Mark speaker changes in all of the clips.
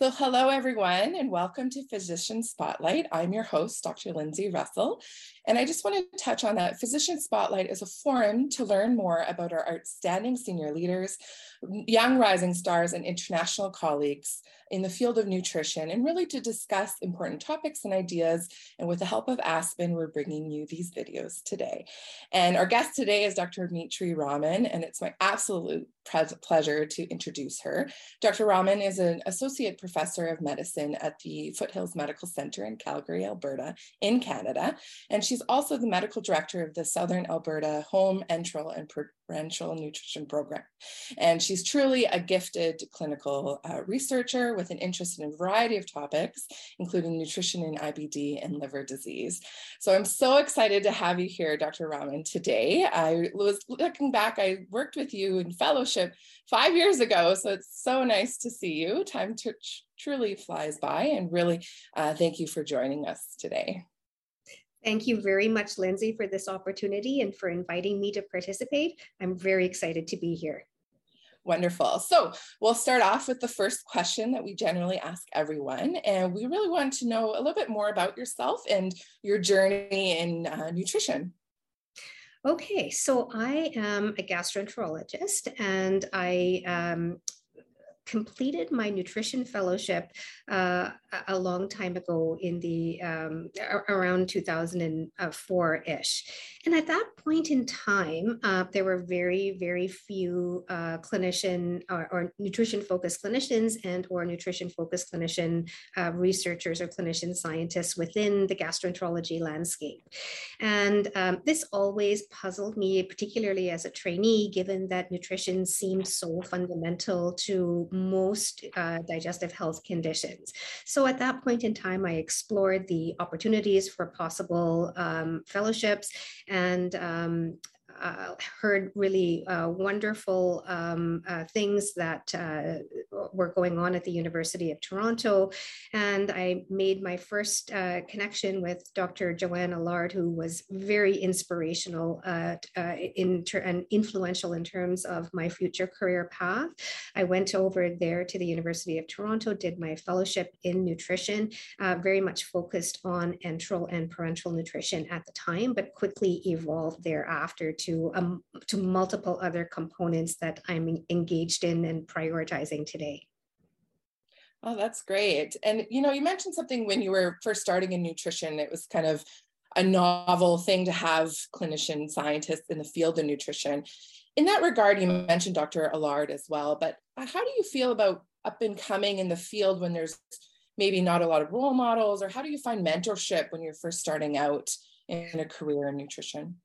Speaker 1: So hello everyone and welcome to Physician Spotlight. I'm your host, Dr. Lindsay Russell. And I just want to touch on that Physician Spotlight is a forum to learn more about our outstanding senior leaders, young rising stars and international colleagues in the field of nutrition and really to discuss important topics and ideas. And with the help of Aspen, we're bringing you these videos today. And our guest today is Dr. Maitreyi Raman, and it's my absolute pleasure to introduce her. Dr. Raman is an associate professor of medicine at the Foothills Medical Center in Calgary, Alberta, in Canada. And she's also the medical director of the Southern Alberta Home, Enteral, and Parenteral Nutrition Program. And she's truly a gifted clinical uh, researcher with an interest in a variety of topics, including nutrition and IBD and liver disease. So I'm so excited to have you here, Dr. Raman, today. I was looking back, I worked with you in fellowship five years ago, so it's so nice to see you. Time truly flies by, and really uh, thank you for joining us today.
Speaker 2: Thank you very much, Lindsay, for this opportunity and for inviting me to participate. I'm very excited to be here.
Speaker 1: Wonderful. So we'll start off with the first question that we generally ask everyone. And we really want to know a little bit more about yourself and your journey in uh, nutrition.
Speaker 2: Okay, so I am a gastroenterologist and I um, completed my nutrition fellowship uh, a long time ago in the um, around 2004-ish. And at that point in time, uh, there were very, very few uh, clinician or, or nutrition-focused clinicians and or nutrition-focused clinician uh, researchers or clinician scientists within the gastroenterology landscape. And um, this always puzzled me, particularly as a trainee, given that nutrition seemed so fundamental to most uh, digestive health conditions. So at that point in time, I explored the opportunities for possible um, fellowships and um, uh, heard really uh, wonderful um, uh, things that uh, were going on at the University of Toronto. And I made my first uh, connection with Dr. Johane Allard, who was very inspirational uh, in and influential in terms of my future career path. I went over there to the University of Toronto, did my fellowship in nutrition, very much focused on enteral and parenteral nutrition at the time, but quickly evolved thereafter to um, to multiple other components that I'm engaged in and prioritizing today.
Speaker 1: Oh, that's great. And you know, you mentioned something when you were first starting in nutrition. It was kind of a novel thing to have clinician scientists in the field of nutrition. In that regard, you mentioned Dr. Allard as well, but uh, how do you feel about up and coming in the field when there's maybe not a lot of role models, or how do you find mentorship when you're first starting out in a career in nutrition?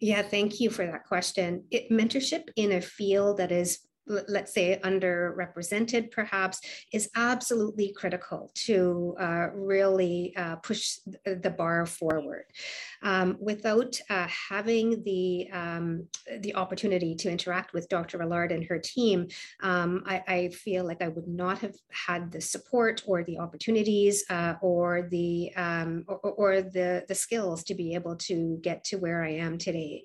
Speaker 2: Yeah, thank you for that question. It, mentorship in a field that is let's say underrepresented perhaps is absolutely critical to uh, really uh, push the bar forward. Um, without uh, having the um, the opportunity to interact with dr allard and her team um, I, I, feel like i would not have had the support or the opportunities uh, or the um, or, or, the the skills to be able to get to where i am today.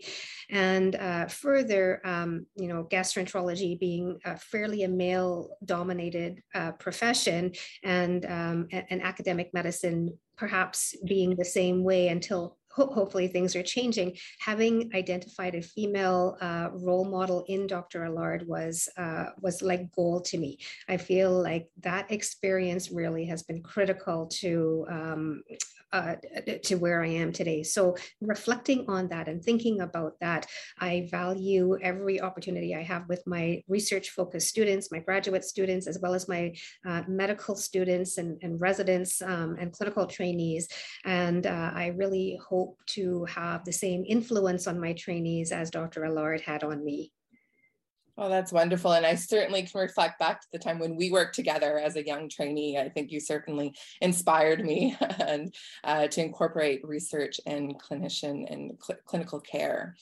Speaker 2: And uh, further um, you know gastroenterology being a fairly a male dominated uh, profession and, um, academic medicine perhaps being the same way until hopefully things are changing. Having identified a female uh, role model in Dr. Allard was uh, was like gold to me. I feel like that experience really has been critical to um, uh, to where I am today. So reflecting on that and thinking about that, I value every opportunity I have with my research focused students, my graduate students, as well as my uh, medical students and, and residents um, and clinical trainees. And uh, I really hope to have the same influence on my trainees as Dr. Allard had on me.
Speaker 1: Oh, that's wonderful. And I certainly can reflect back to the time when we worked together as a young trainee. I think you certainly inspired me and uh, to incorporate research and clinician and cl clinical care.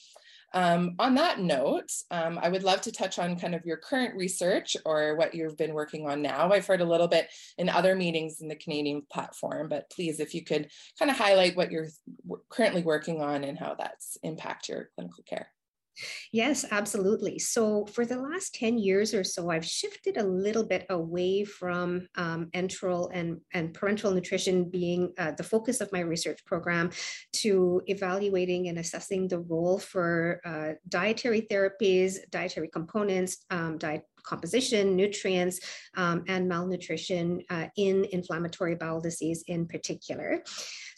Speaker 1: Um, on that note, um, I would love to touch on kind of your current research or what you've been working on now. I've heard a little bit in other meetings in the Canadian platform, but please, if you could kind of highlight what you're currently working on and how that's impact your clinical care.
Speaker 2: Yes, absolutely. So for the last 10 years or so, I've shifted a little bit away from um, enteral and, and parenteral nutrition being uh, the focus of my research program to evaluating and assessing the role for uh, dietary therapies, dietary components, um, diet composition, nutrients, um, and malnutrition uh, in inflammatory bowel disease in particular.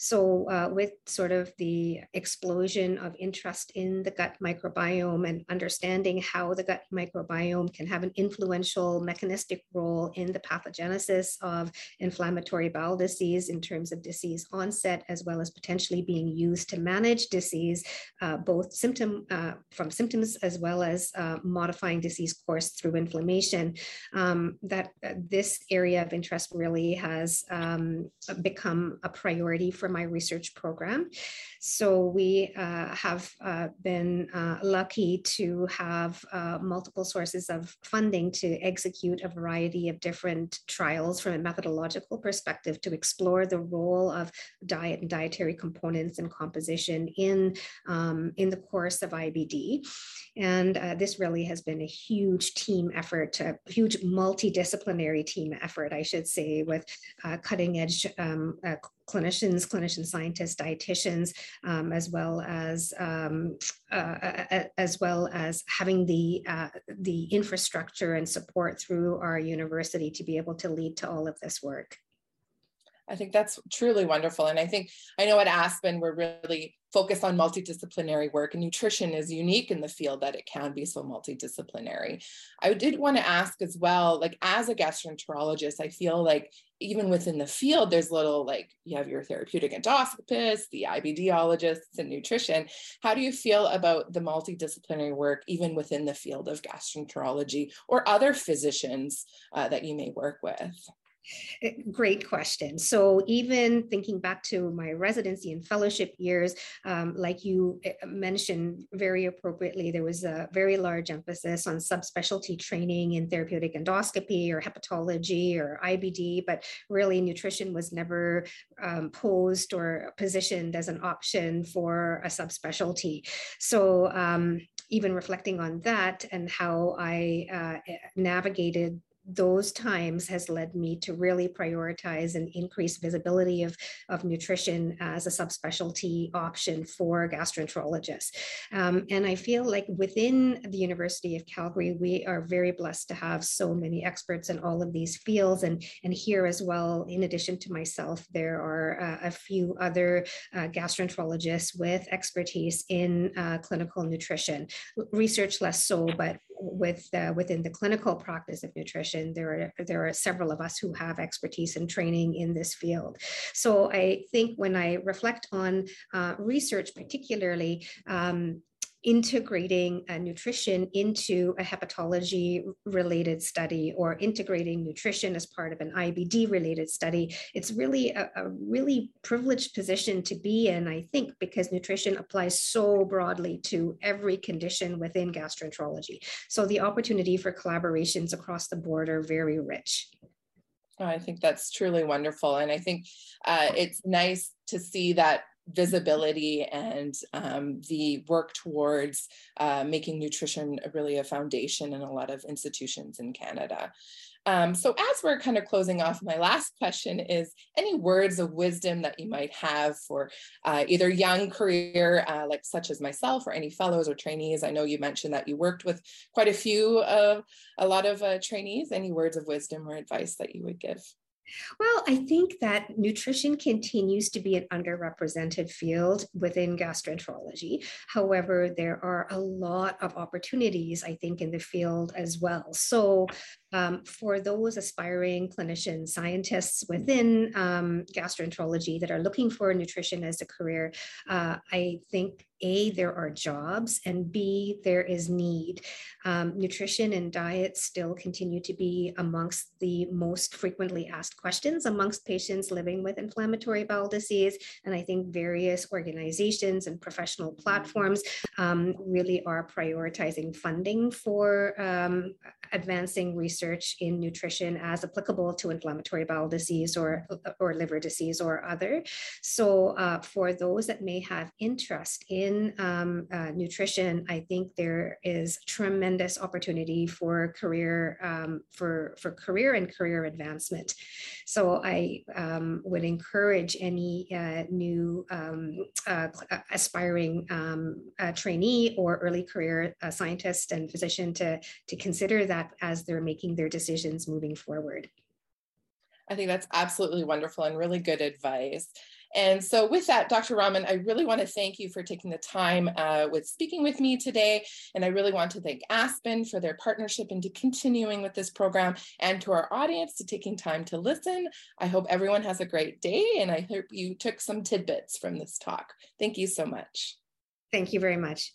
Speaker 2: So uh, with sort of the explosion of interest in the gut microbiome and understanding how the gut microbiome can have an influential mechanistic role in the pathogenesis of inflammatory bowel disease in terms of disease onset, as well as potentially being used to manage disease, uh, both symptom uh, from symptoms as well as uh, modifying disease course through inflammation, um, that uh, this area of interest really has um, become a priority for my research program. So we uh, have uh, been uh, lucky to have uh, multiple sources of funding to execute a variety of different trials from a methodological perspective to explore the role of diet and dietary components and composition in, um, in the course of IBD. And uh, this really has been a huge team effort, a huge multidisciplinary team effort, I should say, with uh, cutting edge um, clinicians, clinician scientists, dietitians, um, as well as um, uh, as well as having the uh, the infrastructure and support through our university to be able to lead to all of this work.
Speaker 1: I think that's truly wonderful. And I think I know at Aspen, we're really focused on multidisciplinary work, and nutrition is unique in the field that it can be so multidisciplinary. I did want to ask as well, like as a gastroenterologist, I feel like even within the field, there's little like you have your therapeutic endoscopist, the IBDologists, and nutrition. How do you feel about the multidisciplinary work, even within the field of gastroenterology or other physicians uh, that you may work with?
Speaker 2: Eh, great question. So even thinking back to my residency and fellowship years, um, like you eh, mentioned very appropriately, there was a very large emphasis on subspecialty training in therapeutic endoscopy or hepatology or IBD, but really nutrition was never um, posed or positioned as an option for a subspecialty. So um, even reflecting on that and how I uh, eh, navigated those times has led me to really prioritize and increase visibility of, of nutrition as a subspecialty option for gastroenterologists. Um, and I feel like within the University of Calgary, we are very blessed to have so many experts in all of these fields. And, and here as well, in addition to myself, there are uh, a few other uh, gastroenterologists with expertise in uh, clinical nutrition. Research less so, but with within the clinical practice of nutrition, there are there are several of us who have expertise and training in this field. So I think when I reflect on uh, research, particularly. Um, integrating uh, nutrition into a hepatology related study or integrating nutrition as part of an IBD related study. It's really a, a, really privileged position to be in, I think, because nutrition applies so broadly to every condition within gastroenterology. So the opportunity for collaborations across the board are very rich.
Speaker 1: Oh, I think that's truly wonderful. And I think uh, it's nice to see that visibility and um, the work towards uh, making nutrition really a foundation in a lot of institutions in Canada. Um, so as we're kind of closing off, my last question is any words of wisdom that you might have for uh, either young career, uh, like such as myself or any fellows or trainees? I know you mentioned that you worked with quite a few, uh, a lot of uh, trainees. Any words of wisdom or advice that you would give?
Speaker 2: Well, I think that nutrition continues to be an underrepresented field within gastroenterology. However, there are a lot of opportunities, I think, in the field as well. So, um, for those aspiring clinicians, scientists within um, gastroenterology that are looking for nutrition as a career, uh, I think a, there are jobs, and B, there is need. Um, nutrition and diet still continue to be amongst the most frequently asked questions amongst patients living with inflammatory bowel disease. And I think various organizations and professional platforms um, really are prioritizing funding for um, advancing research in nutrition as applicable to inflammatory bowel disease or, or liver disease or other. So uh, for those that may have interest in in um, uh, nutrition, I think there is tremendous opportunity for career um, for for career and career advancement. So I um, would encourage any uh, new um, uh, aspiring um, uh, trainee or early career uh, scientist and physician to to consider that as they're making their decisions moving forward.
Speaker 1: I think that's absolutely wonderful and really good advice. And so with that, Dr. Raman, I really want to thank you for taking the time uh, with speaking with me today. And I really want to thank Aspen for their partnership into continuing with this program and to our audience to taking time to listen. I hope everyone has a great day and I hope you took some tidbits from this talk. Thank you so much.
Speaker 2: Thank you very much.